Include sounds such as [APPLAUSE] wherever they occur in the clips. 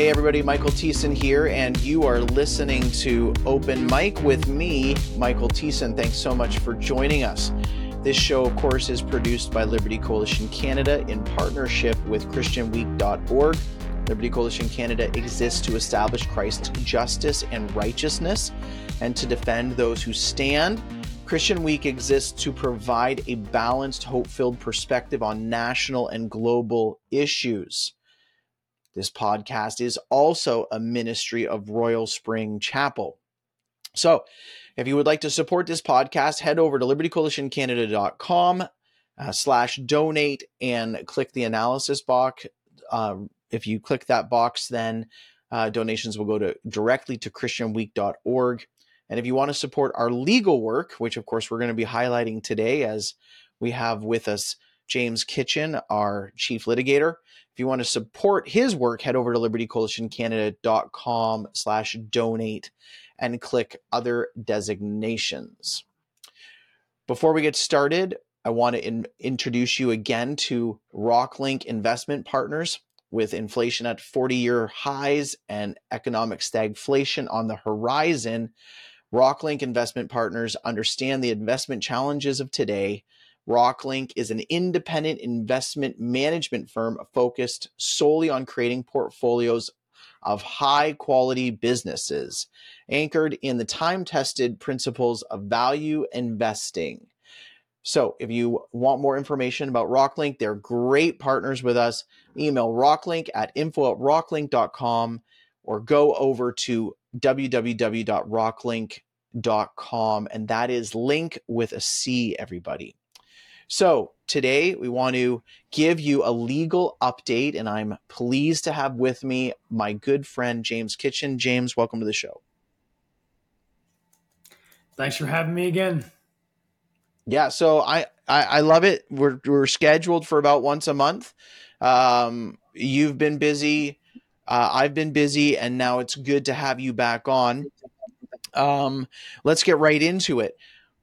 Hey everybody, Michael Thiessen here, and you are listening to Open Mike with me, Michael Thiessen. Thanks so much for joining us. This show, of course, is produced by Liberty Coalition Canada in partnership with ChristianWeek.org. Liberty Coalition Canada exists to establish Christ's justice and righteousness and to defend those who stand. Christian Week exists to provide a balanced, hope filled perspective on national and global issues. This podcast is also a ministry of Royal Spring Chapel. So, if you would like to support this podcast, head over to libertycoalitioncanada.com uh, slash donate and click the analysis box. Uh, if you click that box, then uh, donations will go to directly to christianweek.org. And if you want to support our legal work, which of course we're going to be highlighting today as we have with us James Kitchen, our chief litigator. If you want to support his work, head over to libertycoalitioncanada.com slash donate and click other designations. Before we get started, I want to in- introduce you again to Rocklinc Investment Partners. With inflation at 40 year highs and economic stagflation on the horizon, Rocklinc Investment Partners understand the investment challenges of today Rocklinc is an independent investment management firm focused solely on creating portfolios of high quality businesses, anchored in the time tested principles of value investing. So, if you want more information about Rocklinc, they're great partners with us. Email rocklinc at info at rocklinc.com or go over to www.rocklinc.com. And that is link with a C, everybody. So, today we want to give you a legal update, and I'm pleased to have with me my good friend James Kitchen. James, welcome to the show. Thanks for having me again. Yeah, so I, I, I love it. We're, we're scheduled for about once a month. Um, you've been busy. Uh, I've been busy, and now it's good to have you back on. Um, let's get right into it.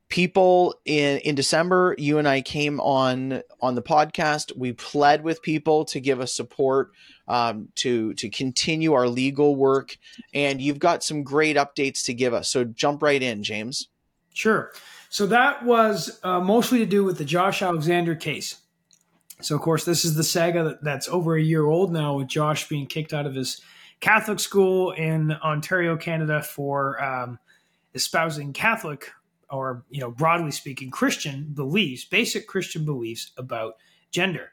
People in in December, you and I came on on the podcast. We pled with people to give us support um, to to continue our legal work, and you've got some great updates to give us. So jump right in, James. Sure. So that was uh, mostly to do with the Josh Alexander case. So, of course, this is the saga that, that's over a year old now with Josh being kicked out of his Catholic school in Ontario, Canada for um, espousing Catholic or, you know, broadly speaking, Christian beliefs, basic Christian beliefs about gender.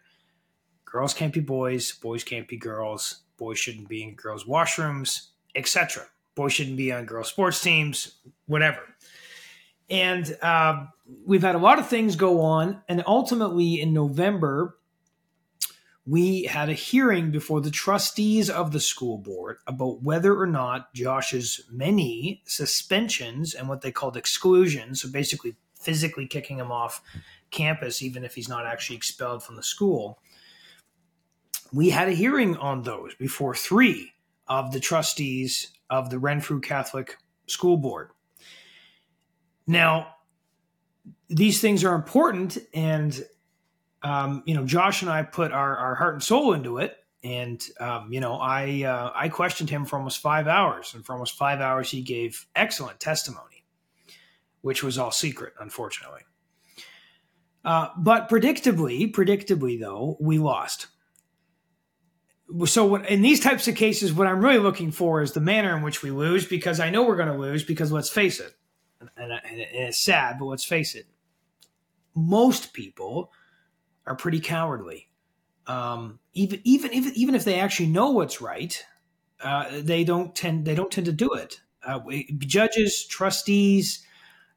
Girls can't be boys, boys can't be girls, boys shouldn't be in girls' washrooms, etc. Boys shouldn't be on girls' sports teams, whatever. And uh, we've had a lot of things go on. And ultimately, in November, we had a hearing before the trustees of the school board about whether or not Josh's many suspensions and what they called exclusions, so basically physically kicking him off campus, even if he's not actually expelled from the school, we had a hearing on those before three of the trustees of the Renfrew Catholic School Board. Now, these things are important, and um, you know, Josh and I put our, our heart and soul into it. And um, you know, I uh, I questioned him for almost five hours, and for almost five hours, he gave excellent testimony, which was all secret, unfortunately. Uh, but predictably, predictably though, we lost. So when, in these types of cases, what I'm really looking for is the manner in which we lose, because I know we're going to lose. Because let's face it, and, and it's sad, but let's face it, most people are pretty cowardly. Um, even even even even if they actually know what's right, uh, they don't tend they don't tend to do it. Uh, judges, trustees,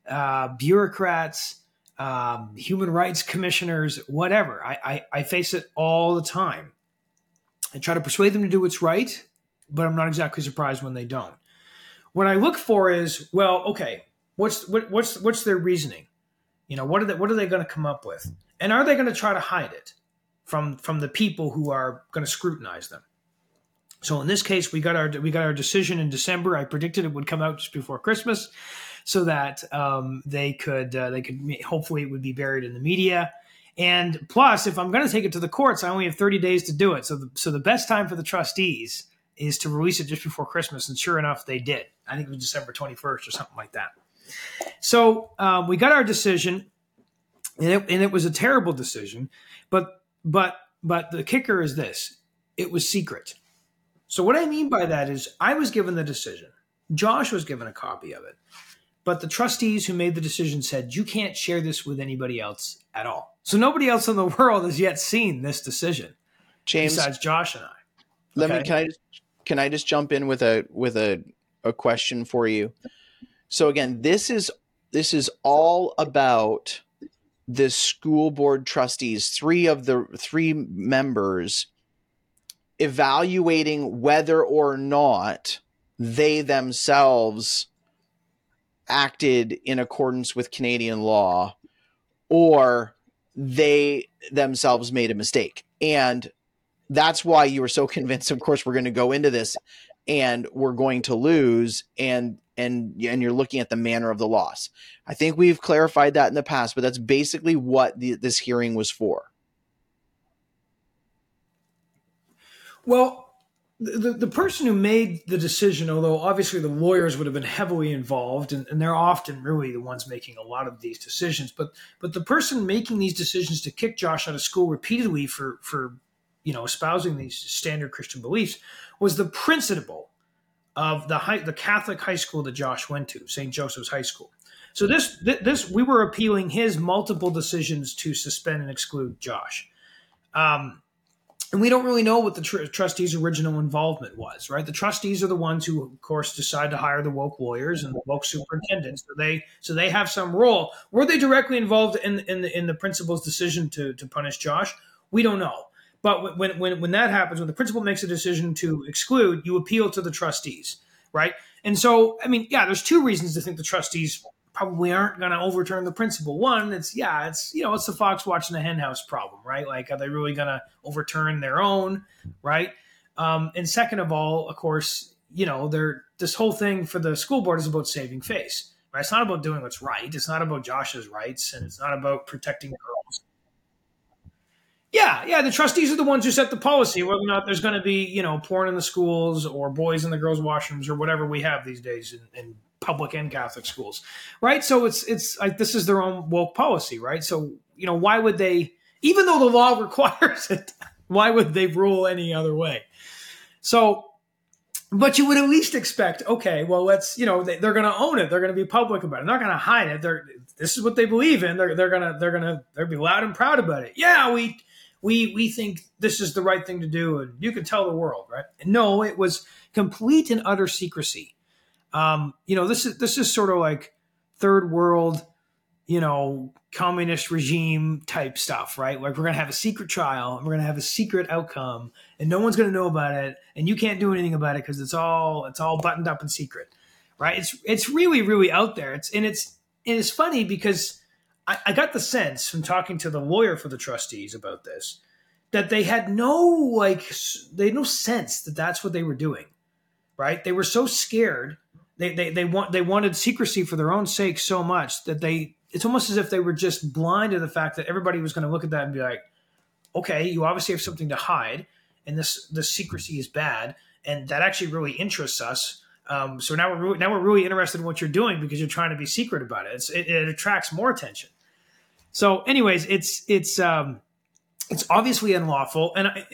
uh, bureaucrats, um, human rights commissioners, whatever. I, I, I face it all the time. I try to persuade them to do what's right, but I'm not exactly surprised when they don't. What I look for is, well, okay, what's what, what's what's their reasoning? You know, what are they what are they going to come up with, and are they going to try to hide it from from the people who are going to scrutinize them? So in this case, we got our we got our decision in December. I predicted it would come out just before Christmas, so that um, they could uh, they could hopefully it would be buried in the media. And plus, if I'm going to take it to the courts, I only have 30 days to do it. So the, so the best time for the trustees is to release it just before Christmas. And sure enough, they did. I think it was December 21st or something like that. So um, we got our decision, and it, and it was a terrible decision. But but but the kicker is this: it was secret. So what I mean by that is I was given the decision. Josh was given a copy of it. But the trustees who made the decision said, you can't share this with anybody else at all. So nobody else in the [LAUGHS] world has yet seen this decision. James besides Josh and I. Let okay. me can I just can I just jump in with a with a, a question for you? So again, this is this is all about the school board trustees, three of the three members evaluating whether or not they themselves acted in accordance with Canadian law or they themselves made a mistake. And that's why you were so convinced of course we're going to go into this and we're going to lose and and and you're looking at the manner of the loss. I think we've clarified that in the past, but that's basically what the, this hearing was for. Well, the, the person who made the decision, although obviously the lawyers would have been heavily involved, and, and, they're often really the ones making a lot of these decisions, but but the person making these decisions to kick Josh out of school repeatedly for for you know espousing these standard Christian beliefs was the principal of the high, the Catholic high school that Josh went to, St. Joseph's High School. So this this we were appealing his multiple decisions to suspend and exclude Josh. Um, and we don't really know what the tr- trustees' original involvement was, right? The trustees are the ones who, of course, decide to hire the woke lawyers and the woke superintendents. So they so they have some role. Were they directly involved in in the, in the principal's decision to to punish Josh? We don't know. But when when when that happens, when the principal makes a decision to exclude, you appeal to the trustees, right? And so, I mean, yeah, there's two reasons to think the trustees probably aren't going to overturn the principal. One, it's yeah, it's you know, it's the fox watching the henhouse problem, right? Like, are they really going to overturn their own, right? Um, and second of all, of course, you know, they're this whole thing for the school board is about saving face, right? It's not about doing what's right. It's not about Josh's rights, and it's not about protecting girls. Yeah, yeah. The trustees are the ones who set the policy whether or not there's going to be, you know, porn in the schools or boys in the girls' washrooms or whatever we have these days in, in public and Catholic schools, right? So it's it's like this is their own woke policy, right? So you know why would they, even though the law [LAUGHS] requires it, why would they rule any other way? So, but you would at least expect, okay, well, let's you know they, are going to own it, they're going to be public about it, they're not going to hide it. They're this is what they believe in. They're they're gonna they're gonna they'll be loud and proud about it. Yeah, we we we think this is the right thing to do, and you can tell the world, right? No, it was complete and utter secrecy um, you know, this is this is sort of like third world, you know, communist regime type stuff, right? Like we're gonna have a secret trial, and we're gonna have a secret outcome, and no one's gonna know about it, and you can't do anything about it because it's all it's all buttoned up in secret, right? It's it's really really out there. It's and it's and it's funny because I, I got the sense from talking to the lawyer for the trustees about this that they had no like they had no sense that that's what they were doing, right? They were so scared they, they, they want they wanted secrecy for their own sake so much that they it's almost as if they were just blind to the fact that everybody was going to look at that and be like, okay, you obviously have something to hide, and this this secrecy is bad, and that actually really interests us. Um, so now we're really, now we're really interested in what you're doing because you're trying to be secret about it. It, it attracts more attention. So, anyways, it's it's um, it's obviously unlawful, and I,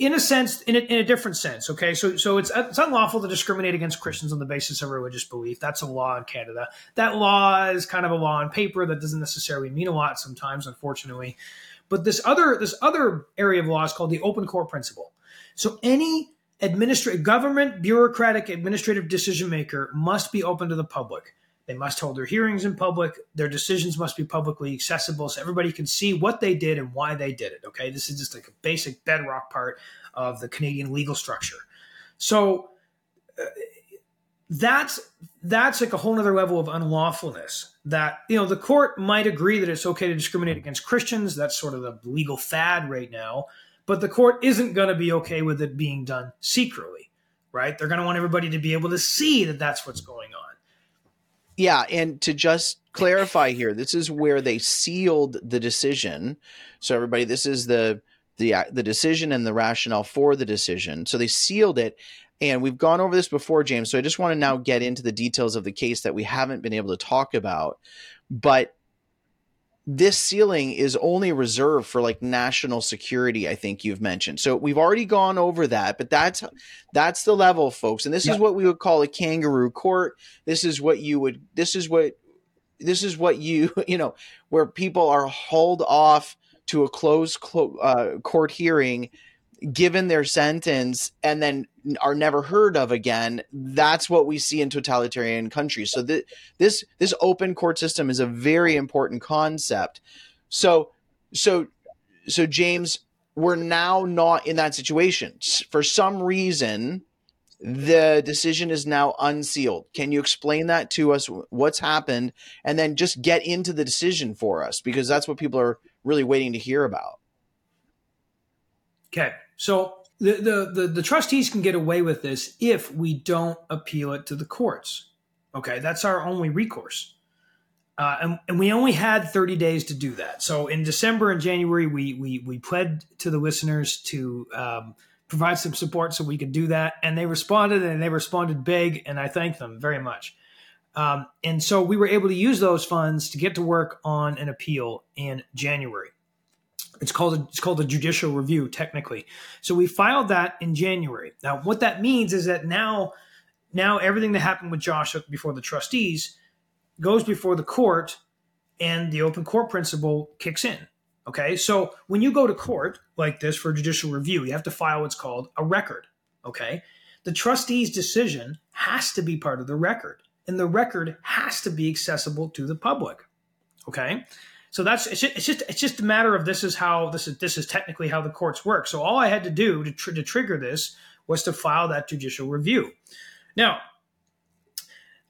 in a sense, in a, in a different sense. Okay, so so it's it's unlawful to discriminate against Christians on the basis of religious belief. That's a law in Canada. That law is kind of a law on paper that doesn't necessarily mean a lot sometimes, unfortunately. But this other this other area of law is called the open court principle. So any administrative government bureaucratic administrative decision maker must be open to the public. They must hold their hearings in public. Their decisions must be publicly accessible so everybody can see what they did and why they did it. Okay. This is just like a basic bedrock part of the Canadian legal structure. So uh, that's that's like a whole other level of unlawfulness that you know the court might agree that it's okay to discriminate against christians that's sort of the legal fad right now but the court isn't going to be okay with it being done secretly right they're going to want everybody to be able to see that that's what's going on yeah, and to just clarify here, this is where they sealed the decision. So everybody, this is the the uh, the decision and the rationale for the decision. So they sealed it, and we've gone over this before, James. So I just want to now get into the details of the case that we haven't been able to talk about. But this sealing is only reserved for like national security i think you've mentioned. So we've already gone over that but that's that's the level folks. And this is what we would call a kangaroo court. This is what you would this is what this is what you [LAUGHS] you know where people are hauled off to a closed clo- uh, court hearing given their sentence and then are never heard of again that's what we see in totalitarian countries. So th- this this open court system is a very important concept. So so so james we're now not in that situation. For some reason the decision is now unsealed. Can you explain that to us? What's happened? And then just get into the decision for us because that's what people are really waiting to hear about. Okay so the, the, the, the trustees can get away with this if we don't appeal it to the courts. Okay, that's our only recourse. Uh, and, and, we only had 30 days to do that. So in December and January, we we we pled to the listeners to um, provide some support so we could do that, and they responded, and they responded big, and I thank them very much. Um, and so we were able to use those funds to get to work on an appeal in January. It's called a, it's called a judicial review technically. So we filed that in January. Now what that means is that now now everything that happened with Josh before the trustees goes before the court and the open court principle kicks in. Okay? So when you go to court like this for judicial review, you have to file what's called a record. Okay? The trustee's decision has to be part of the record and the record has to be accessible to the public. Okay? So that's it's just, it's just it's just a matter of this is how this is this is technically how the courts work. So all I had to do to, tr- to trigger this was to file that judicial review. Now,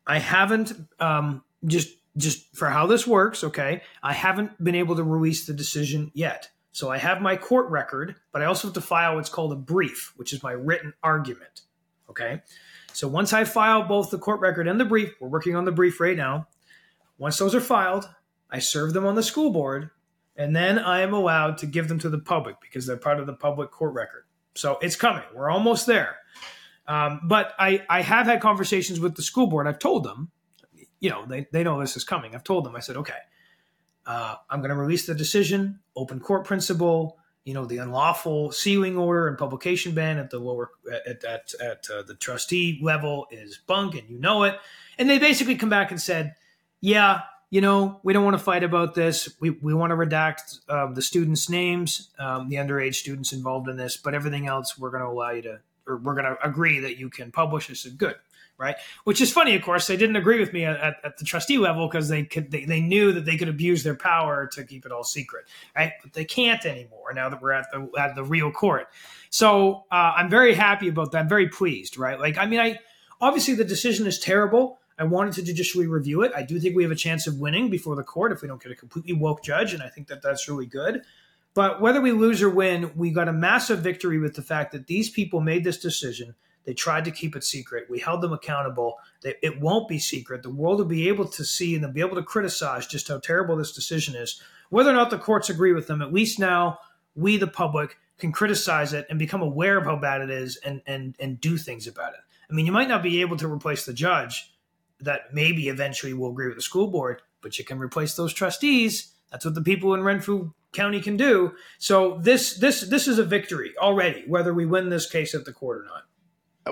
I haven't um, just just for how this works. Okay, I haven't been able to release the decision yet. So I have my court record, but I also have to file what's called a brief, which is my written argument. Okay. So once I file both the court record and the brief, we're working on the brief right now. Once those are filed, I serve them on the school board, and then I am allowed to give them to the public because they're part of the public court record. So it's coming. We're almost there. Um, but I, I have had conversations with the school board. I've told them, you know, they, they know this is coming. I've told them, I said, okay, uh, I'm going to release the decision, open court principle, you know, the unlawful sealing order and publication ban at the lower, at, at, at uh, the trustee level is bunk and you know it. And they basically come back and said, yeah, you know, we don't want to fight about this. We, we want to redact um, the students' names, um, the underage students involved in this, but everything else we're going to allow you to, or we're going to agree that you can publish this. Is good, right? Which is funny, of course. They didn't agree with me at, at the trustee level because they could they, they knew that they could abuse their power to keep it all secret, right? But they can't anymore now that we're at the at the real court. So uh, I'm very happy about that. I'm very pleased, right? Like, I mean, I obviously the decision is terrible. I wanted to judicially review it. I do think we have a chance of winning before the court if we don't get a completely woke judge, and I think that that's really good. But whether we lose or win, we got a massive victory with the fact that these people made this decision. They tried to keep it secret. We held them accountable. It won't be secret. The world will be able to see and they'll be able to criticize just how terrible this decision is. Whether or not the courts agree with them, at least now we, the public, can criticize it and become aware of how bad it is and, and, and do things about it. I mean, you might not be able to replace the judge, that maybe eventually will agree with the school board, but you can replace those trustees. That's what the people in Renfrew County can do. So this this this is a victory already, whether we win this case at the court or not.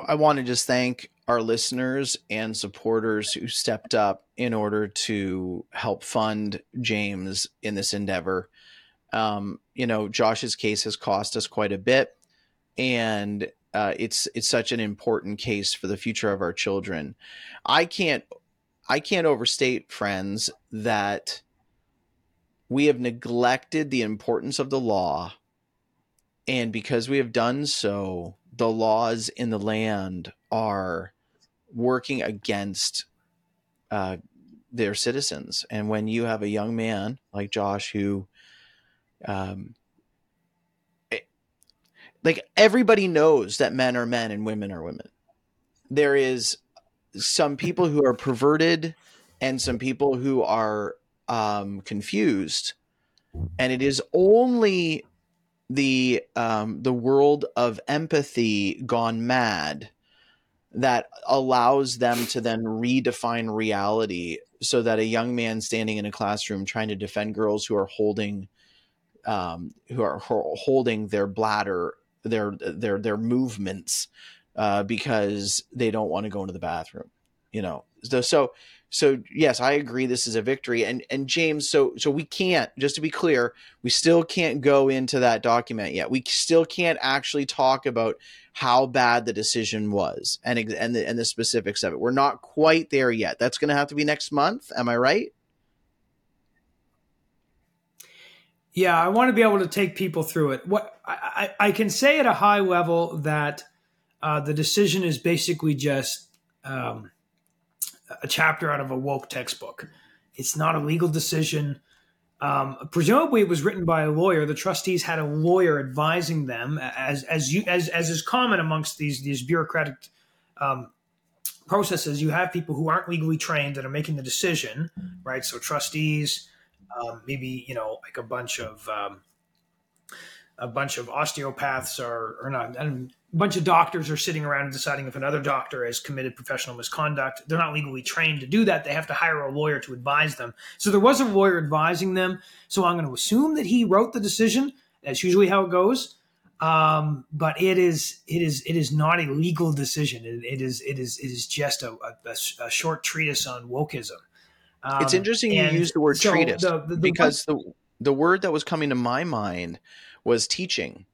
I want to just thank our listeners and supporters who stepped up in order to help fund James in this endeavor. Um, you know, Josh's case has cost us quite a bit, and uh, it's it's such an important case for the future of our children. I can't I can't overstate, friends, that we have neglected the importance of the law, and because we have done so, the laws in the land are working against uh, their citizens. And when you have a young man like Josh who, um, like everybody knows that men are men and women are women. There is some people who are perverted and some people who are um, confused, and it is only the um, the world of empathy gone mad that allows them to then redefine reality so that a young man standing in a classroom trying to defend girls who are holding um, who are holding their bladder their their their movements uh, because they don't want to go into the bathroom you know? So so so yes i agree this is a victory and and james so so we can't just to be clear we still can't go into that document yet. We still can't actually talk about how bad the decision was and and the, and the specifics of it. We're not quite there yet. That's going to have to be next month am i right? Yeah i want to be able to take people through it. What i, I, can say at a high level that uh, the decision is basically just um, a chapter out of a woke textbook. It's not a legal decision. Um, presumably, it was written by a lawyer. The trustees had a lawyer advising them, as as you as as is common amongst these these bureaucratic um, processes. You have people who aren't legally trained that are making the decision, right? So trustees, um, maybe you know, like a bunch of um, a bunch of osteopaths are or not and a bunch of doctors are sitting around deciding if another doctor has committed professional misconduct. They're not legally trained to do that. They have to hire a lawyer to advise them. So there was a lawyer advising them. So I'm going to assume that he wrote the decision. That's usually how it goes. Um, but it is it is it is not a legal decision. it, it is it is it is just a, a, a short treatise on wokeism. Um, it's interesting you use the word so treatise the, the, the, because the the word that was coming to my mind was teaching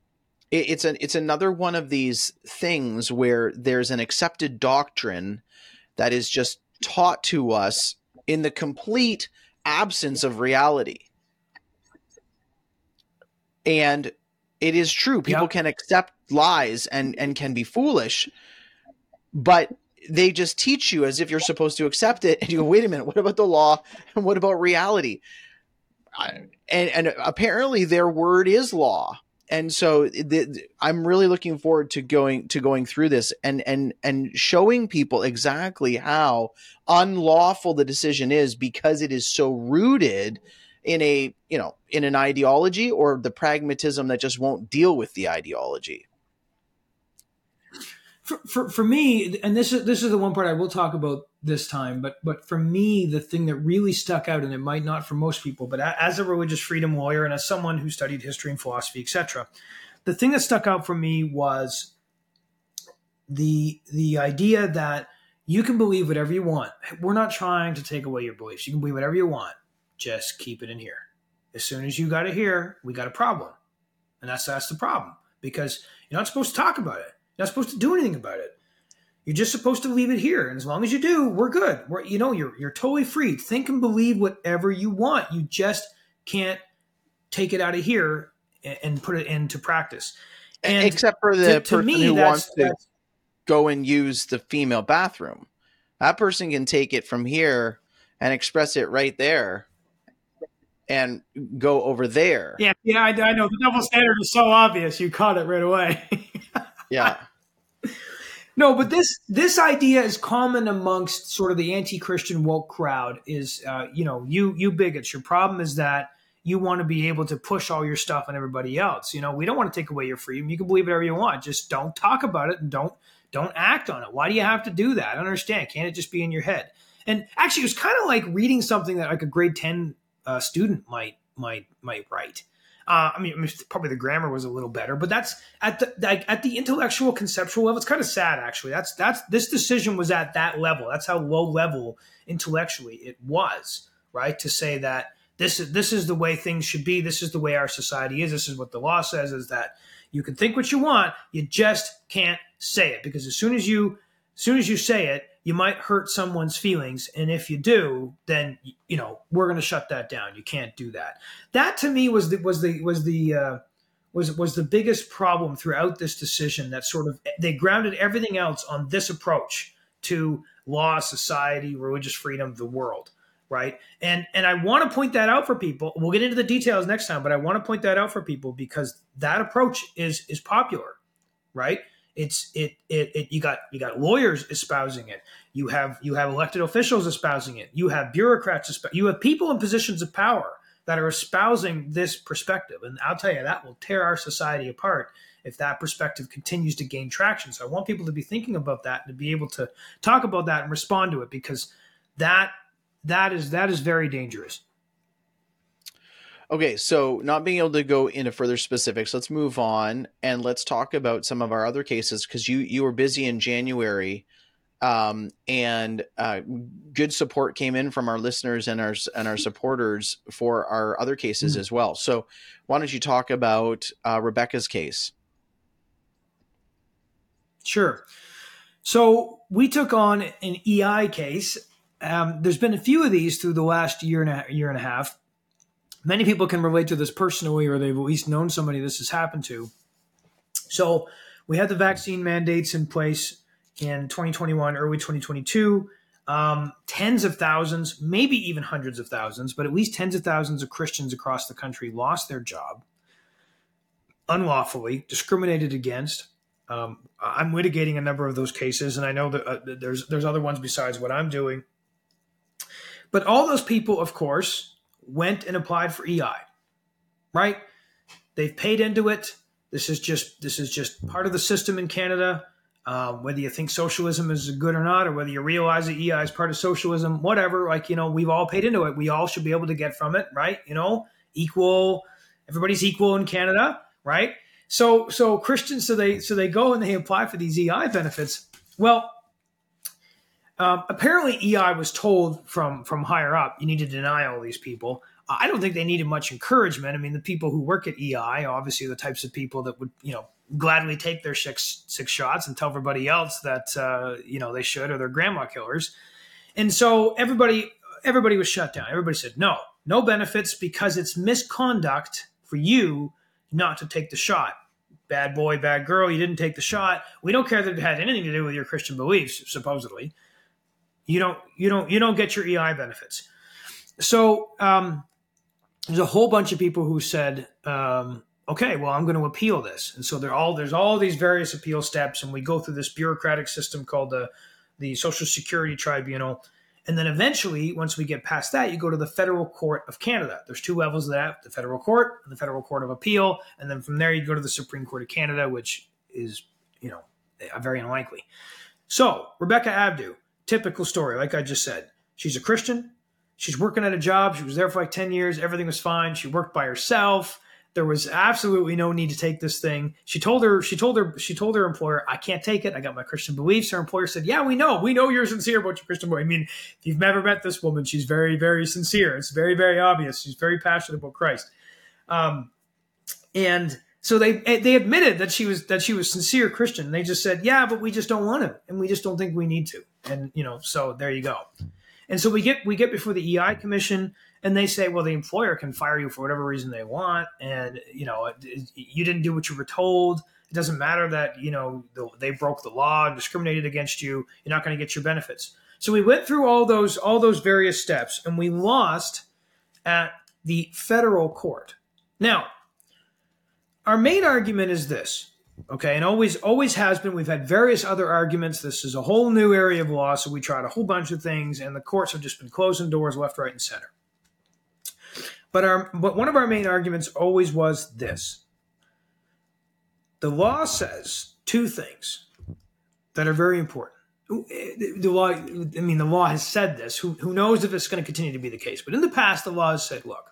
it's an it's another one of these things where there's an accepted doctrine that is just taught to us in the complete absence of reality. And it is true people yep. can accept lies and and can be foolish but they just teach you as if you're supposed to accept it and you go wait a minute what about the law and what about reality and and apparently their word is law. And so the, I'm really looking forward to going to going through this and and and showing people exactly how unlawful the decision is because it is so rooted in a you know in an ideology or the pragmatism that just won't deal with the ideology for, for, me, and this is this is the one part I will talk about this time, but but for me, the thing that really stuck out, and it might not for most people, but as a religious freedom lawyer and as someone who studied history and philosophy, etc., the thing that stuck out for me was the the idea that you can believe whatever you want. We're not trying to take away your beliefs. You can believe whatever you want. Just keep it in here. As soon as you got it here, we got a problem, and that's that's the problem because you're not supposed to talk about it not supposed to do anything about it. You're just supposed to leave it here, and as long as you do, we're good. We're, you know, you're you're totally free. Think and believe whatever you want. You just can't take it out of here and, and put it into practice. And except for the to, person to me, who wants to go and use the female bathroom, that person can take it from here and express it right there and go over there. Yeah, yeah, I, I know the double standard is so obvious. You caught it right away. [LAUGHS] yeah. No, but this this idea is common amongst sort of the anti-Christian woke crowd. Is uh, you know you you bigots. Your problem is that you want to be able to push all your stuff on everybody else. You know we don't want to take away your freedom. You can believe whatever you want. Just don't talk about it and don't don't act on it. Why do you have to do that? I don't understand. Can't it just be in your head? And actually, it was kind of like reading something that like a grade ten uh, student might might might write. Uh, I, mean, probably the grammar was a little better, but that's at the like, at the intellectual conceptual level. It's kind of sad, actually. That's that's this decision was at that level. That's how low level intellectually it was, right? To say that this is this is the way things should be. This is the way our society is. This is what the law says. Is that you can think what you want, you just can't say it because as soon as you as soon as you say it, you might hurt someone's feelings and if you do then you know we're going to shut that down. You can't do that. That to me was the was the was the uh, was was the biggest problem throughout this decision that sort of they grounded everything else on this approach to law society religious freedom the world right? And and i want to point that out for people. We'll get into the details next time but i want to point that out for people because that approach is is popular right it's it, it it you got you got lawyers espousing it. You have you have elected officials espousing it. You have bureaucrats. Esp- you have people in positions of power that are espousing this perspective. And I'll tell you that will tear our society apart if that perspective continues to gain traction. So I want people to be thinking about that and to be able to talk about that and respond to it because that that is that is very dangerous. Okay, so not being able to go into further specifics, let's move on and let's talk about some of our other cases because you you were busy in January, um, and uh, good support came in from our listeners and our and our supporters for our other cases mm-hmm. as well. So, why don't you talk about uh, Rebecca's case? Sure. So we took on an EI case. Um, there's been a few of these through the last year and a year and a half many people can relate to this personally, or they've at least known somebody this has happened to. So we had the vaccine mandates in place in 2021, early 2022. Um, tens of thousands, maybe even hundreds of thousands, but at least tens of thousands of Christians across the country lost their job unlawfully, discriminated against. Um, I'm litigating a number of those cases, and I know that uh, there's there's other ones besides what I'm doing. But all those people, of course, went and applied for EI, right? They've paid into it. This is just this is just part of the system in Canada. Um, whether you think socialism is good or not, or whether you realize that EI is part of socialism, whatever. Like you know, we've all paid into it. We all should be able to get from it, right? You know, equal. Everybody's equal in Canada, right? So so Christians, so they so they go and they apply for these EI benefits. Well, um, apparently, EI was told from from higher up, you need to deny all these people. I don't think they needed much encouragement. I mean, the people who work at EI, obviously, the types of people that would, you know, gladly take their six six shots and tell everybody else that uh, you know they should or they're grandma killers. And so everybody everybody was shut down. Everybody said no, no benefits because it's misconduct for you not to take the shot. Bad boy, bad girl, you didn't take the shot. We don't care that it had anything to do with your Christian beliefs, supposedly you don't you don't you don't get your EI benefits. So um, there's a whole bunch of people who said, um, okay, well I'm going to appeal this, and so all there's all these various appeal steps, and we go through this bureaucratic system called the the Social Security Tribunal. And then eventually, once we get past that, you go to the Federal Court of Canada. There's two levels of that the Federal Court and the Federal Court of Appeal. And then from there, you go to the Supreme Court of Canada, which is, you know, very unlikely. So, Rebecca Abdo, typical story, like I just said. She's a Christian. She's working at a job. She was there for like 10 years. Everything was fine. She worked by herself. There was absolutely no need to take this thing. She told her, she told her, she told her employer, I can't take it. I got my Christian beliefs. Her employer said, Yeah, we know. We know you're sincere about your Christian beliefs. I mean, if you've never met this woman, she's very, very sincere. It's very, very obvious. She's very passionate about Christ. Um, and so they they admitted that she was that she was sincere Christian. They just said, "Yeah, but we just don't want him, and we just don't think we need to." And you know, so there you go. And so we get we get before the EI commission, and they say, "Well, the employer can fire you for whatever reason they want, and you know, you didn't do what you were told. It doesn't matter that you know they broke the law, and discriminated against you. You're not going to get your benefits." So we went through all those all those various steps, and we lost at the federal court. Now our main argument is this okay and always always has been we've had various other arguments this is a whole new area of law so we tried a whole bunch of things and the courts have just been closing doors left right and center but our but one of our main arguments always was this the law says two things that are very important the law. I mean, the law has said this. Who who knows if it's going to continue to be the case? But in the past, the law has said, look,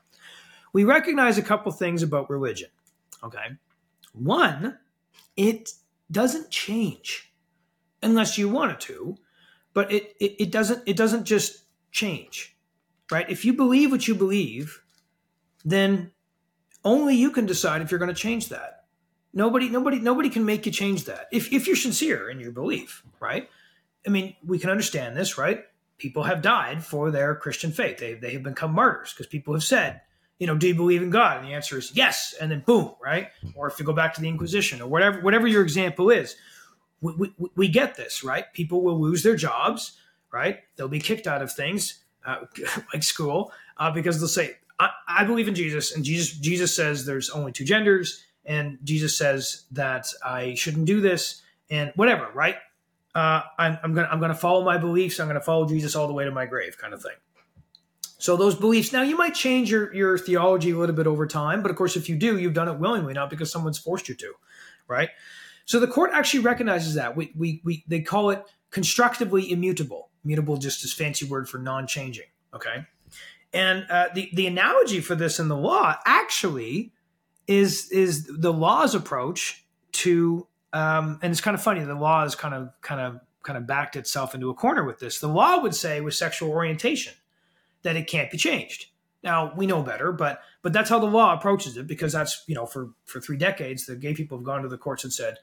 we recognize a couple things about religion. Okay, one, it doesn't change unless you want it to, but it, it, it doesn't it doesn't just change, right? If you believe what you believe, then only you can decide if you're going to change that. Nobody, nobody, nobody can make you change that. If if you're sincere in your belief, right? I mean, we can understand this, right? People have died for their Christian faith. They they have become martyrs because people have said, you know, do you believe in God? And the answer is yes. And then boom, right? Or if you go back to the Inquisition or whatever, whatever your example is, we, we, we get this, right? People will lose their jobs, right? They'll be kicked out of things uh, [LAUGHS] like school uh, because they'll say, I, I believe in Jesus, and Jesus Jesus says there's only two genders, and Jesus says that I shouldn't do this, and whatever, right? Uh, I'm, I'm gonna I'm gonna follow my beliefs. I'm gonna follow Jesus all the way to my grave, kind of thing. So those beliefs now you might change your your theology a little bit over time, but of course if you do, you've done it willingly, not because someone's forced you to, right? So the court actually recognizes that. We we, we they call it constructively immutable. Immutable just is fancy word for non-changing. Okay. And uh, the the analogy for this in the law actually is is the law's approach to um, and it's kind of funny. The law is kind of kind of kind of backed itself into a corner with this. The law would say with sexual orientation that it can't be changed. Now we know better, but but that's how the law approaches it because that's you know for for three decades the gay people have gone to the courts and said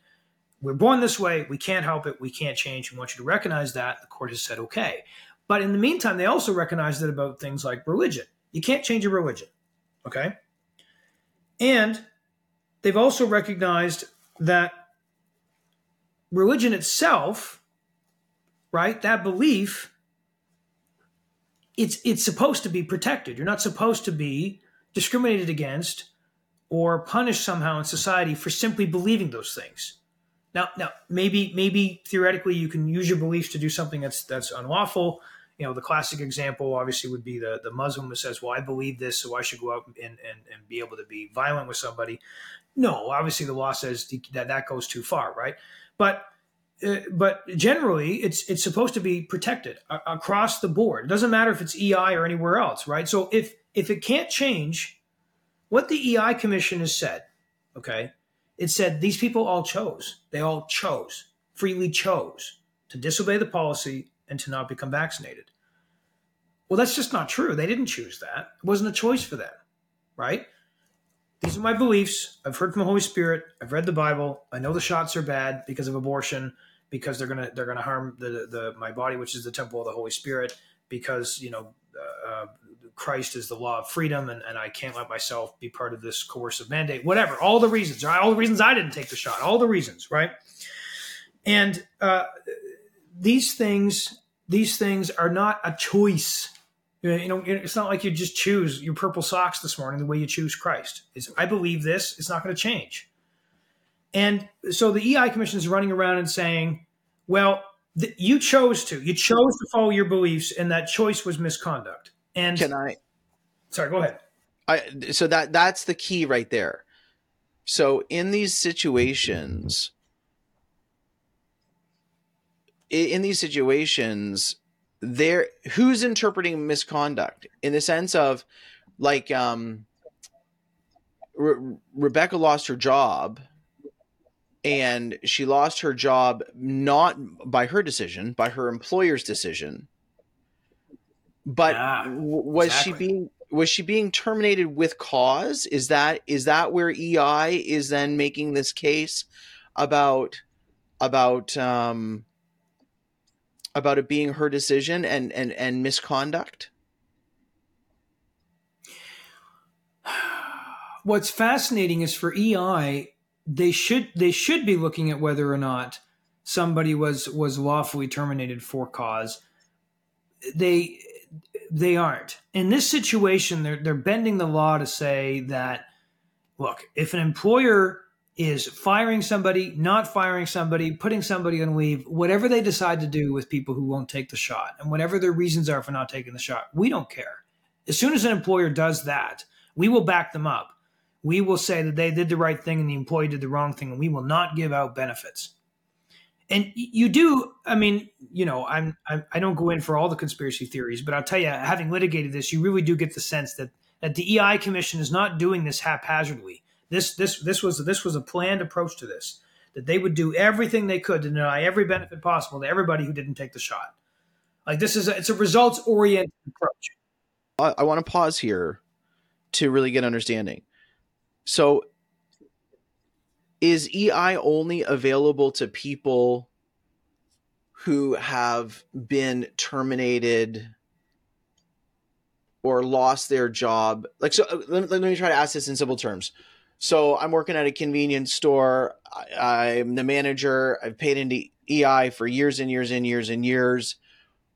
we're born this way, we can't help it, we can't change. We want you to recognize that. The court has said okay. But in the meantime, they also recognize that about things like religion. You can't change a religion. Okay? And they've also recognized that religion itself, right, that belief, it's it's supposed to be protected. You're not supposed to be discriminated against or punished somehow in society for simply believing those things. Now, now maybe maybe theoretically you can use your beliefs to do something that's that's unlawful you know, the classic example obviously would be the, the Muslim who says, well, I believe this, so I should go out and, and, and be able to be violent with somebody. No, obviously the law says that that goes too far, right? But uh, but generally, it's it's supposed to be protected a- across the board. It doesn't matter if it's EI or anywhere else, right? So if if it can't change, what the EI Commission has said, okay, it said these people all chose. They all chose freely chose to disobey the policy and to not become vaccinated. Well, that's just not true. They didn't choose that. It wasn't a choice for them, right? These are my beliefs. I've heard from the Holy Spirit. I've read the Bible. I know the shots are bad because of abortion, because they're gonna they're gonna harm the the my body, which is the temple of the Holy Spirit, because you know uh, uh Christ is the law of freedom, and, and I can't let myself be part of this coercive mandate. Whatever, all the reasons, all the reasons I didn't take the shot, all the reasons, right? And uh, these things these things are not a choice. You know, it's not like you just choose your purple socks this morning the way you choose Christ. It's, I believe this. It's not going to change. And so the EI Commission is running around and saying, well, th- you chose to. You chose to follow your beliefs, and that choice was misconduct. And can I? Sorry, go ahead. I so that that's the key right there. So in these situations, in these situations there who's interpreting misconduct in the sense of like um Re- Rebecca lost her job and she lost her job not by her decision by her employer's decision but yeah, was exactly. she being was she being terminated with cause is that is that where EI is then making this case about about um about it being her decision and and and misconduct? [SIGHS] What's fascinating is for EI, they should they should be looking at whether or not somebody was was lawfully terminated for cause. They they aren't. In this situation, they're they're bending the law to say that look, if an employer is firing somebody, not firing somebody, putting somebody on leave, whatever they decide to do with people who won't take the shot, and whatever their reasons are for not taking the shot, we don't care. As soon as an employer does that, we will back them up. We will say that they did the right thing and the employee did the wrong thing, and we will not give out benefits. and you do i mean you know i'm, I'm i don't go in for all the conspiracy theories but i'll tell you having litigated this you really do get the sense that that the ei commission is not doing this haphazardly this this this was this was a planned approach to this that they would do everything they could to deny every benefit possible to everybody who didn't take the shot like this is a, it's a results oriented approach I, I want to pause here to really get understanding so is EI only available to people who have been terminated or lost their job? Like, so uh, let, let me try to ask this in simple terms. So I'm working at a convenience store. I, I'm the manager. I've paid into EI for years and years and years and years.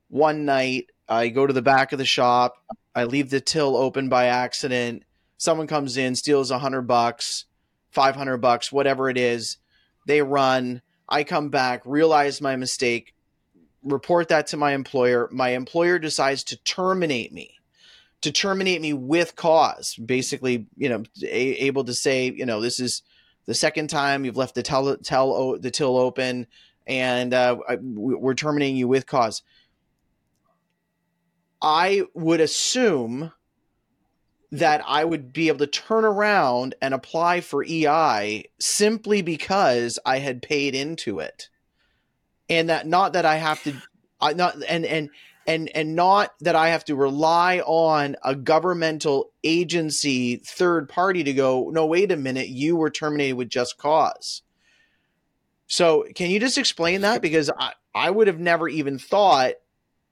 One night, I go to the back of the shop. I leave the till open by accident. Someone comes in, steals a hundred bucks 500 bucks, whatever it is. They run. I come back, realize my mistake, report that to my employer. My employer decides to terminate me, to terminate me with cause. Basically, you know, a- able to say, you know, this is the second time you've left the tell, tell the till open, and uh, I, we're terminating you with cause. I would assume that I would be able to turn around and apply for EI simply because I had paid into it. And that not that I have to I not and and and and not that I have to rely on a governmental agency third party to go, no, wait a minute, you were terminated with just cause. So can you just explain that? Because I, I would have never even thought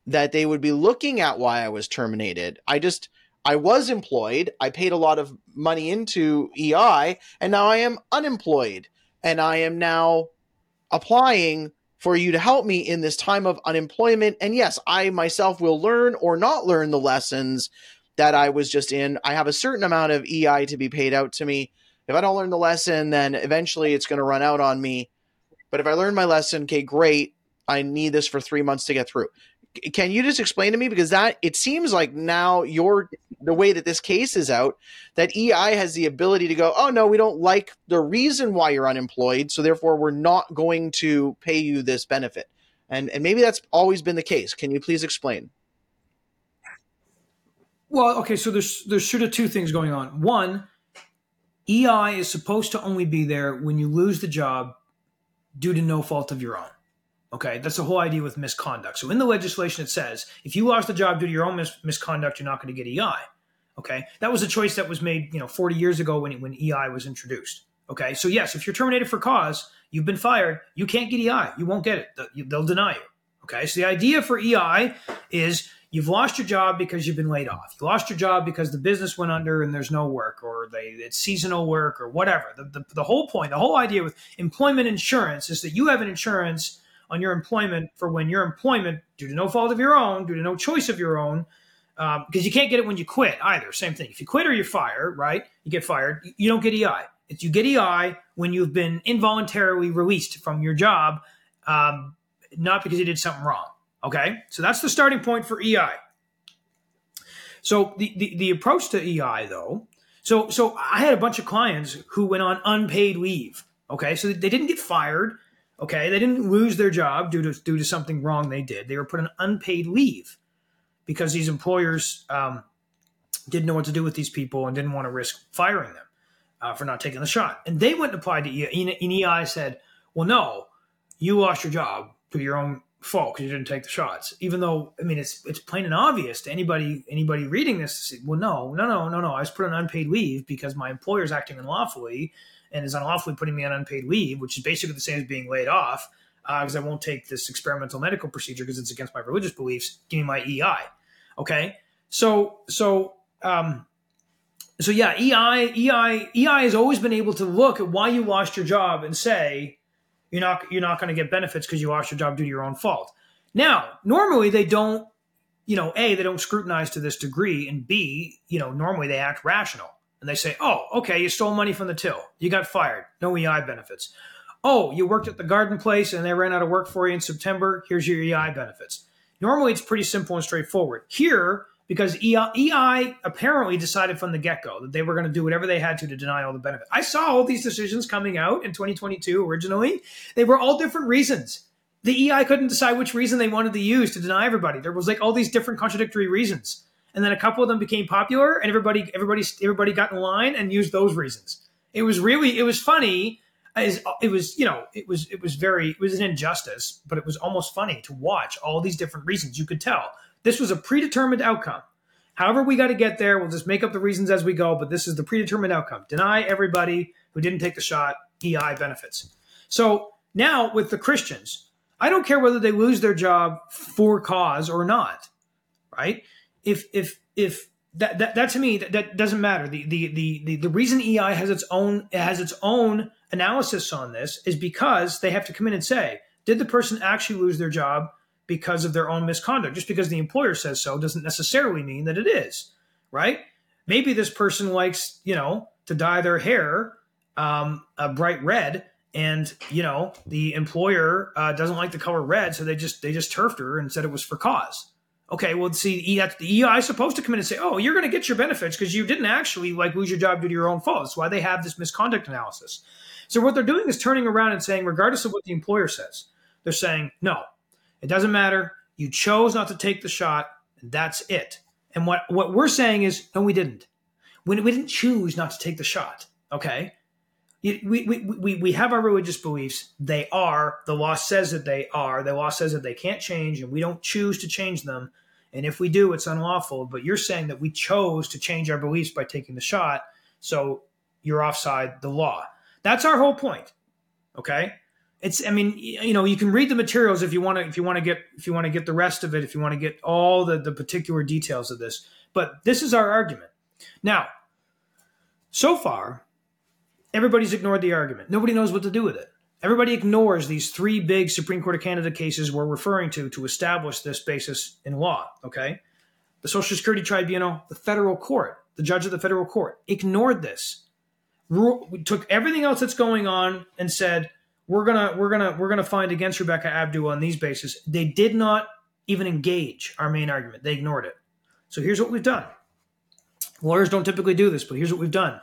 that they would be looking at why I was terminated. I just I was employed, I paid a lot of money into EI, and now I am unemployed. And I am now applying for you to help me in this time of unemployment. And yes, I myself will learn or not learn the lessons that I was just in. I have a certain amount of EI to be paid out to me. If I don't learn the lesson, then eventually it's going to run out on me. But if I learn my lesson, okay, great. I need this for three months to get through can you just explain to me? Because that it seems like now you're the way that this case is out that EI has the ability to go oh no we don't like the reason why you're unemployed so therefore we're not going to pay you this benefit. And and maybe that's always been the case. Can you please explain? Well okay so there's there's sort of two things going on. One EI is supposed to only be there when you lose the job due to no fault of your own Okay, that's the whole idea with misconduct. So in the legislation, it says if you lost the job due to your own mis- misconduct, you're not going to get EI. Okay, that was a choice that was made, you know, 40 years ago when when EI was introduced. Okay, so yes, if you're terminated for cause, you've been fired, you can't get EI. You won't get it. They'll deny you. Okay, so the idea for EI is you've lost your job because you've been laid off. You lost your job because the business went under and there's no work, or they it's seasonal work, or whatever. The, the, the whole point, the whole idea with employment insurance is that you have an insurance on your employment for when your employment, due to no fault of your own, due to no choice of your own, because um, you can't get it when you quit either. Same thing. If you quit or you fire, right? You get fired. You don't get EI. It's you get EI when you've been involuntarily released from your job, um, not because you did something wrong. Okay, so that's the starting point for EI. So the, the, the approach to EI though, so so I had a bunch of clients who went on unpaid leave. Okay, so they didn't get fired. Okay, they didn't lose their job due to due to something wrong they did. They were put on unpaid leave because these employers um, didn't know what to do with these people and didn't want to risk firing them uh, for not taking the shot. And they went and applied to EI. And EI said, "Well, no, you lost your job to your own fault because you didn't take the shots." Even though, I mean, it's it's plain and obvious to anybody anybody reading this. Well, no, no, no, no, no. I was put on unpaid leave because my employer's acting unlawfully and is unlawfully putting me on unpaid leave, which is basically the same as being laid off because uh, I won't take this experimental medical procedure because it's against my religious beliefs. Give me my EI. Okay, so so um, so yeah, EI EI EI has always been able to look at why you lost your job and say you're not you're not going to get benefits because you lost your job due to your own fault. Now, normally they don't, you know, a they don't scrutinize to this degree, and b you know normally they act rational and they say, oh, okay, you stole money from the till. You got fired. No EI benefits. Oh, you worked at the garden place and they ran out of work for you in September. Here's your EI benefits. Normally, it's pretty simple and straightforward. Here, because EI, EI apparently decided from the get go that they were going to do whatever they had to to deny all the benefits. I saw all these decisions coming out in 2022 originally. They were all different reasons. the EI couldn't decide which reason they wanted to use to deny everybody. There was like all these different contradictory reasons, and then a couple of them became popular, and everybody, everybody, everybody got in line and used those reasons. It was really, it was funny. It was, you know, it was, it was very, it was an injustice, but it was almost funny to watch all these different reasons. You could tell this was a predetermined outcome. However, we got to get there. We'll just make up the reasons as we go, but this is the predetermined outcome. Deny everybody who didn't take the shot EI benefits. So now with the Christians, I don't care whether they lose their job for cause or not, right? If if if that that, that to me that, that doesn't matter. The, the the the the reason EI has its own has its own analysis on this is because they have to come in and say, did the person actually lose their job because of their own misconduct? Just because the employer says so doesn't necessarily mean that it is, right? Maybe this person likes, you know, to dye their hair um, a bright red, and you know the employer uh, doesn't like the color red, so they just they just turfed her and said it was for cause. Okay, well, see, that's the EI is supposed to come in and say, "Oh, you're going to get your benefits because you didn't actually like lose your job due to your own fault." That's why they have this misconduct analysis. So what they're doing is turning around and saying, regardless of what the employer says, they're saying, "No, it doesn't matter. You chose not to take the shot, and that's it." And what what we're saying is, no, we didn't. We, we didn't choose not to take the shot. Okay, we, we, we, we have our religious beliefs. They are. The law says that they are. The law says that they can't change, and we don't choose to change them. And if we do, it's unlawful. But you're saying that we chose to change our beliefs by taking the shot. So you're offside the law. That's our whole point. Okay. It's, I mean, you know, you can read the materials if you want to, if you want to get, if you want to get the rest of it, if you want to get all the, the particular details of this. But this is our argument. Now, so far, everybody's ignored the argument. Nobody knows what to do with it. Everybody ignores these three big Supreme Court of Canada cases we're referring to to establish this basis in law. Okay. The Social Security Tribunal, the federal court, the judge of the federal court ignored this. Took everything else that's going on and said, we're gonna we're gonna we're gonna find against Rebecca Abdo on these bases. They did not even engage our main argument. They ignored it. So here's what we've done. Lawyers don't typically do this, but here's what we've done.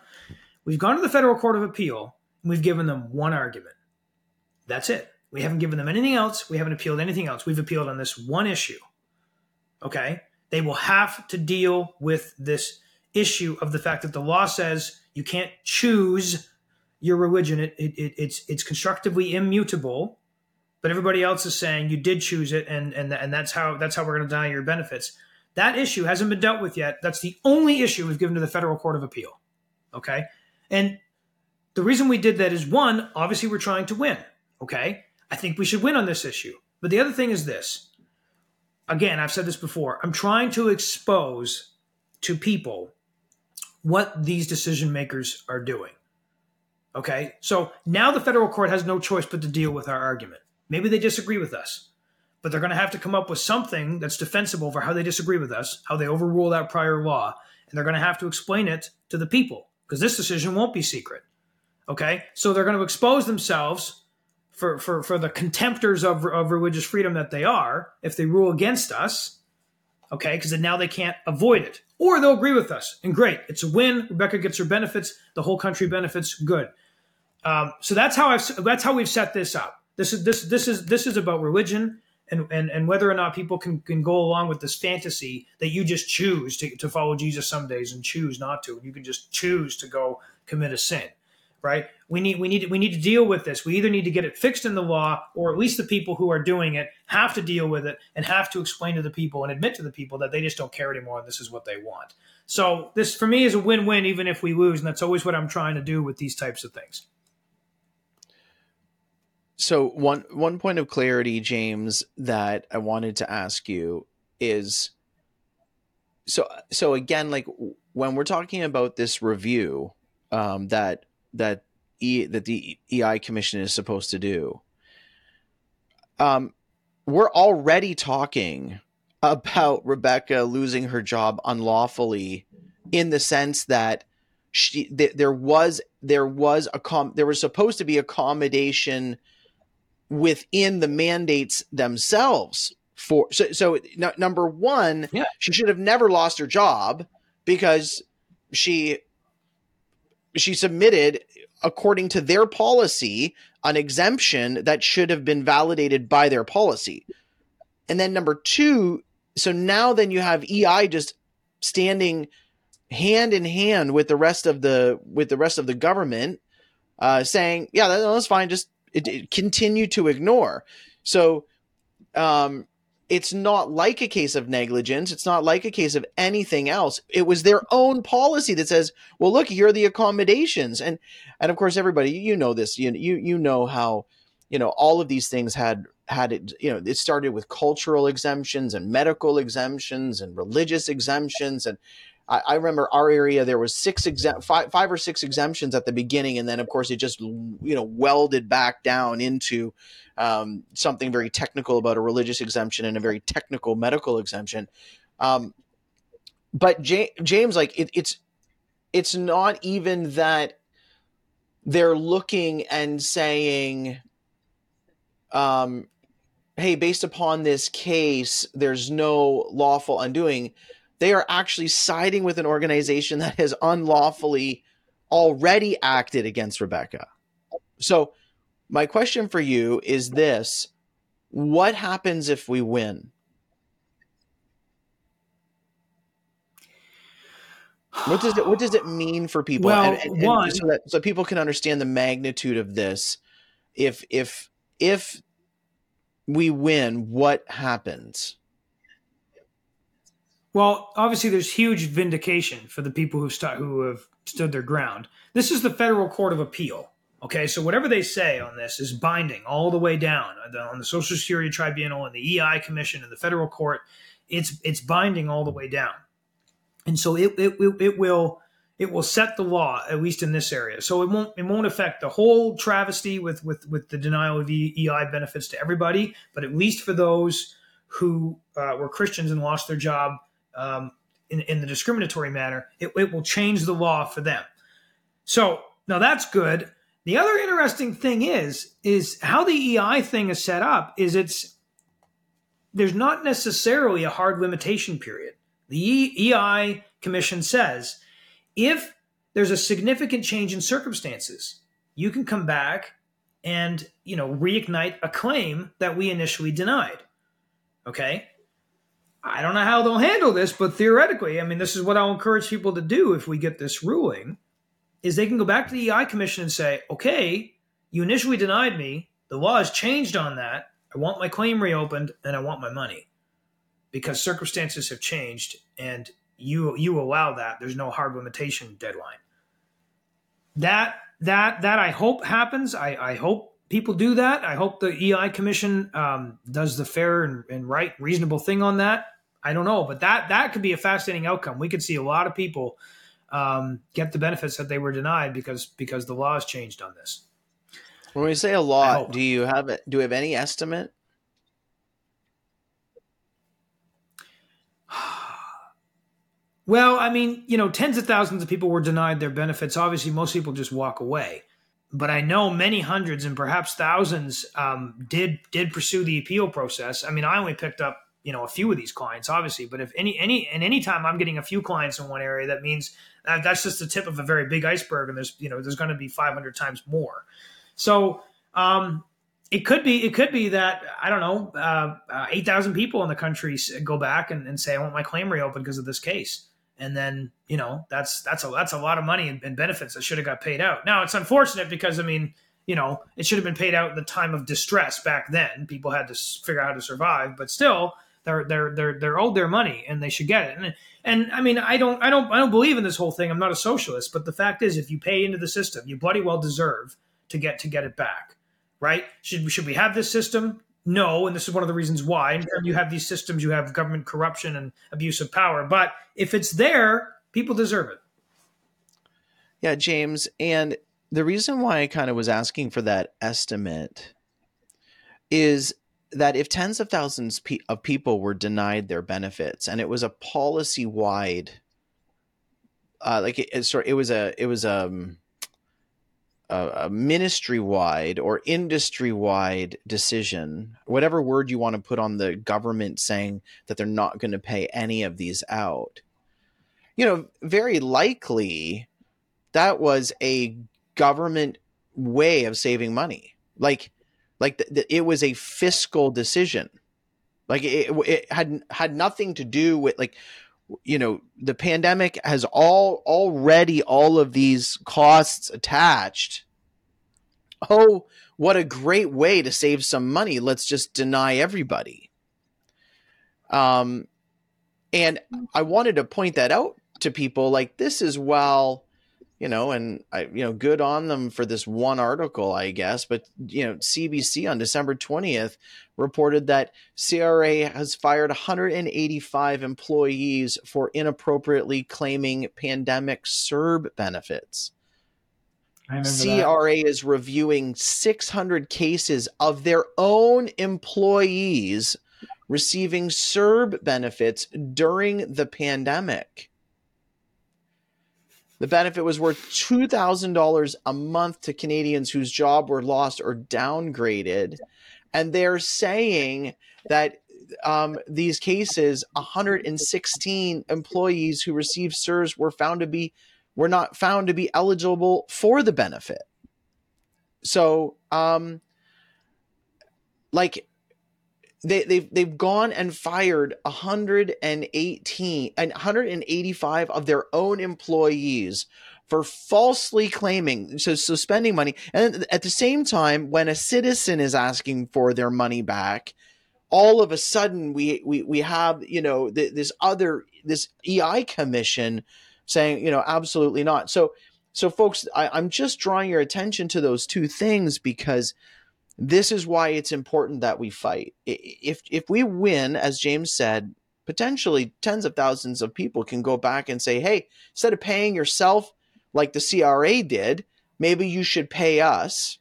We've gone to the Federal Court of Appeal and we've given them one argument. That's it. We haven't given them anything else. We haven't appealed anything else. We've appealed on this one issue. Okay? They will have to deal with this issue of the fact that the law says you can't choose your religion. It, it, it, it's it's constructively immutable, but everybody else is saying you did choose it, and and and that's how that's how we're going to deny your benefits. That issue hasn't been dealt with yet. That's the only issue we've given to the federal court of appeal. Okay, and the reason we did that is one, obviously, we're trying to win. Okay. I think we should win on this issue. But the other thing is this again, I've said this before. I'm trying to expose to people what these decision makers are doing. Okay. So now the federal court has no choice but to deal with our argument. Maybe they disagree with us, but they're going to have to come up with something that's defensible for how they disagree with us, how they overrule that prior law, and they're going to have to explain it to the people because this decision won't be secret. Okay, so they're going to expose themselves for, for, for the contemptors of, of religious freedom that they are if they rule against us. Okay, because now they can't avoid it, or they'll agree with us, and great, it's a win. Rebecca gets her benefits, the whole country benefits. Good. Um, so that's how I've that's how we've set this up. This is this this is this is about religion and, and, and whether or not people can, can go along with this fantasy that you just choose to, to follow Jesus some days and choose not to. You can just choose to go commit a sin, right? We need we need we need to deal with this. We either need to get it fixed in the law, or at least the people who are doing it have to deal with it and have to explain to the people and admit to the people that they just don't care anymore and this is what they want. So this for me is a win-win, even if we lose, and that's always what I'm trying to do with these types of things. So one one point of clarity, James, that I wanted to ask you is so so again, like when we're talking about this review um, that that e that the EI Commission is supposed to do, um, we're already talking about Rebecca losing her job unlawfully in the sense that she th- there was there was a com there was supposed to be accommodation within the mandates themselves for so so number one yeah. she should have never lost her job because she she submitted according to their policy, an exemption that should have been validated by their policy. And then number two, so now then you have EI just standing hand in hand with the rest of the with the rest of the government, uh, saying, "Yeah, that, that's fine. Just it, it, continue to ignore." So, um, it's not like a case of negligence. It's not like a case of anything else. It was their own policy that says, "Well, look, here are the accommodations," and and of course, everybody, you know this. You you you know how, you know, all of these things had had it. You know, it started with cultural exemptions and medical exemptions and religious exemptions and I, I remember our area there was six five, five or six exemptions at the beginning, and then of course it just you know welded back down into um, something very technical about a religious exemption and a very technical medical exemption. Um, but J- James, like it, it's it's not even that they're looking and saying, um, "Hey, based upon this case, there's no lawful undoing." They are actually siding with an organization that has unlawfully already acted against Rebecca. So, my question for you is this What happens if we win? What does it What does it mean for people? Well, and, and, and one, so that so people can understand the magnitude of this. If if if we win, what happens? Well, obviously, there's huge vindication for the people who st- who have stood their ground. This is the federal court of appeal. Okay, so whatever they say on this is binding all the way down on the Social Security Tribunal and the EI Commission and the federal court. It's it's binding all the way down, and so it it, it will it will set the law at least in this area. So it won't it won't affect the whole travesty with with with the denial of EI benefits to everybody, but at least for those who uh, were Christians and lost their job um, in, in the discriminatory manner, it, it will change the law for them. So now that's good. The other interesting thing is is how the EI thing is set up is it's there's not necessarily a hard limitation period. The EI commission says if there's a significant change in circumstances, you can come back and, you know, reignite a claim that we initially denied. Okay? I don't know how they'll handle this, but theoretically, I mean, this is what I'll encourage people to do if we get this ruling, is they can go back to the EI commission and say, okay, you initially denied me. The law has changed on that. I want my claim reopened and I want my money because circumstances have changed and you you allow that. There's no hard limitation deadline. That that that I hope happens. I, I hope people do that. I hope the EI commission um, does the fair and, and right, reasonable thing on that. I don't know, but that that could be a fascinating outcome. We could see a lot of people um, get the benefits that they were denied because because the law has changed on this. When we say a lot, do you have it? Do you have any estimate? [SIGHS] Well, I mean, you know, tens of thousands of people were denied their benefits. Obviously, most people just walk away. But I know many hundreds and perhaps thousands um, did did pursue the appeal process. I mean, I only picked up you know a few of these clients obviously but if any any and anytime i'm getting a few clients in one area that means that that's just the tip of a very big iceberg and there's you know there's going to be 500 times more. So um it could be it could be that i don't know uh, uh, 8000 people in the country go back and, and, say i want my claim reopened because of this case. And then you know that's that's a that's a lot of money and benefits that should have got paid out. Now it's unfortunate because i mean you know it should have been paid out in the time of distress back then. People had to figure out how to survive but still they're they're they're they're owed their money and they should get it. And and I mean, I don't I don't I don't believe in this whole thing. I'm not a socialist, but the fact is, if you pay into the system, you bloody well deserve to get to get it back, right? Should should we have this system? No, and this is one of the reasons why. Anytime you have these systems, you have government corruption and abuse of power. But if it's there, people deserve it. Yeah, James, and the reason why I kind of was asking for that estimate is that if tens of thousands of people were denied their benefits and it was a policy wide uh, like it, it, it was a it was um, a, a ministry wide or industry wide decision whatever word you want to put on the government saying that they're not going to pay any of these out you know very likely that was a government way of saving money. Like, like the, the, it was a fiscal decision. Like it, it had had nothing to do with like you know the pandemic has all already all of these costs attached. Oh what a great way to save some money. Let's just deny everybody. Um and i wanted to point that out to people like this is well you know, and I, you know, good on them for this one article, I guess. But you know, CBC on December twentieth reported that CRA has fired 185 employees for inappropriately claiming pandemic CERB benefits. CRA that. is reviewing 600 cases of their own employees receiving CERB benefits during the pandemic. The benefit was worth $2,000 a month to Canadians whose job were lost or downgraded. And they're saying that um, these cases, 116 employees who received CERB were found to be were not found to be eligible for the benefit. So, um, like they, they've they've gone and fired 118 and 185 of their own employees for falsely claiming so, so spending money. And at the same time when a citizen is asking for their money back all of a sudden we we, we have you know th- this other this ei commission saying you know absolutely not. So so folks I, i'm just drawing your attention to those two things because this is why it's important that we fight. If if we win, as James said, potentially tens of thousands of people can go back and say, "Hey, instead of paying yourself like the CRA did, maybe you should pay us."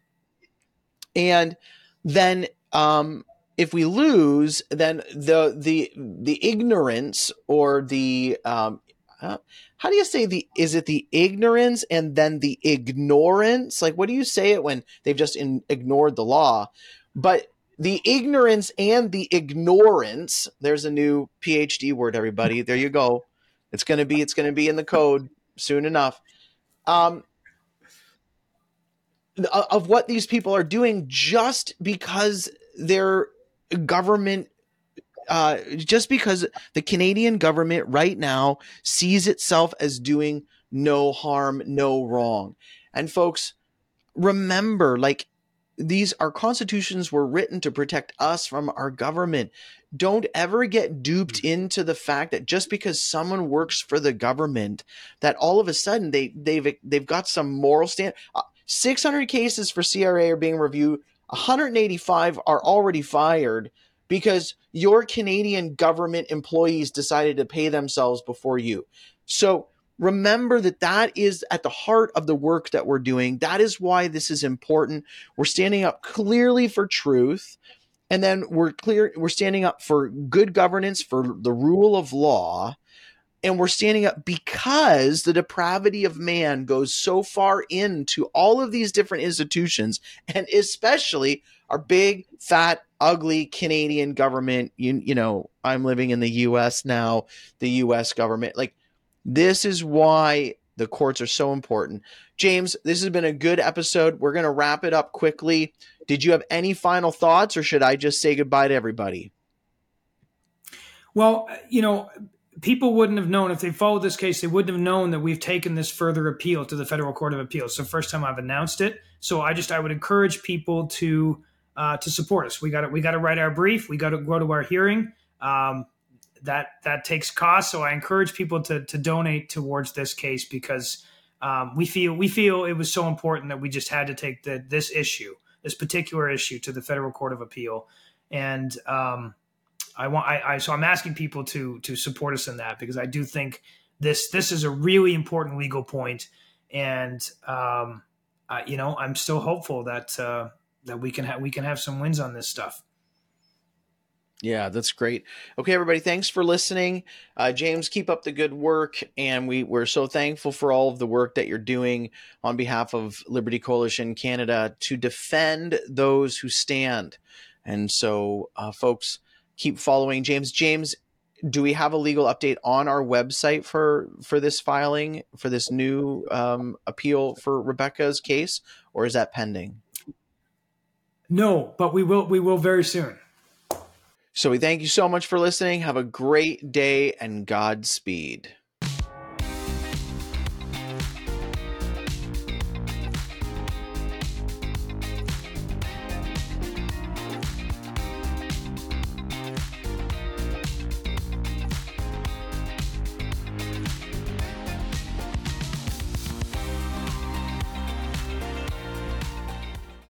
And then um, if we lose, then the the the ignorance or the um, how do you say the is it the ignorance and then the ignorance? Like what do you say it when they've just in, ignored the law? But the ignorance and the ignorance there's a new phd word everybody. There you go. It's going to be it's going to be in the code soon enough. Um of what these people are doing just because their government uh, just because the Canadian government right now sees itself as doing no harm, no wrong. And folks, remember, like these, our constitutions were written to protect us from our government. Don't ever get duped mm. into the fact that just because someone works for the government, that all of a sudden they they've they've got some moral stand. Uh, 600 cases for CRA are being reviewed. 185 are already fired because your Canadian government employees decided to pay themselves before you. So remember that that is at the heart of the work that we're doing. That is why this is important. We're standing up clearly for truth. And then we're clear, we're standing up for good governance, for the rule of law. And we're standing up because the depravity of man goes so far into all of these different institutions, and especially our big, fat, ugly Canadian government. You, you know, I'm living in the US now, the US government. Like, this is why the courts are so important. James, this has been a good episode. We're going to wrap it up quickly. Did you have any final thoughts, or should I just say goodbye to everybody? Well, you know, people wouldn't have known if they followed this case, they wouldn't have known that we've taken this further appeal to the Federal Court of Appeals. So, first time I've announced it. So, I just I would encourage people to uh, to support us. We got to we got to write our brief. We got to go to our hearing. Um, that that takes cost. So I encourage people to to donate towards this case because um, we feel we feel it was so important that we just had to take the, this issue, this particular issue, to the federal court of appeal. And um, I want I, I so I'm asking people to to support us in that because I do think this this is a really important legal point, and um, uh, you know I'm still hopeful that. Uh, that we can have we can have some wins on this stuff. Yeah, that's great. Okay, everybody, thanks for listening. Uh, James, keep up the good work, and we we're so thankful for all of the work that you're doing on behalf of Liberty Coalition Canada to defend those who stand. And so, uh, folks, keep following James. James, do we have a legal update on our website for for this filing for this new um, appeal for Rebecca's case, or is that pending? No, but we will we will very soon. So we thank you so much for listening. Have a great day and Godspeed.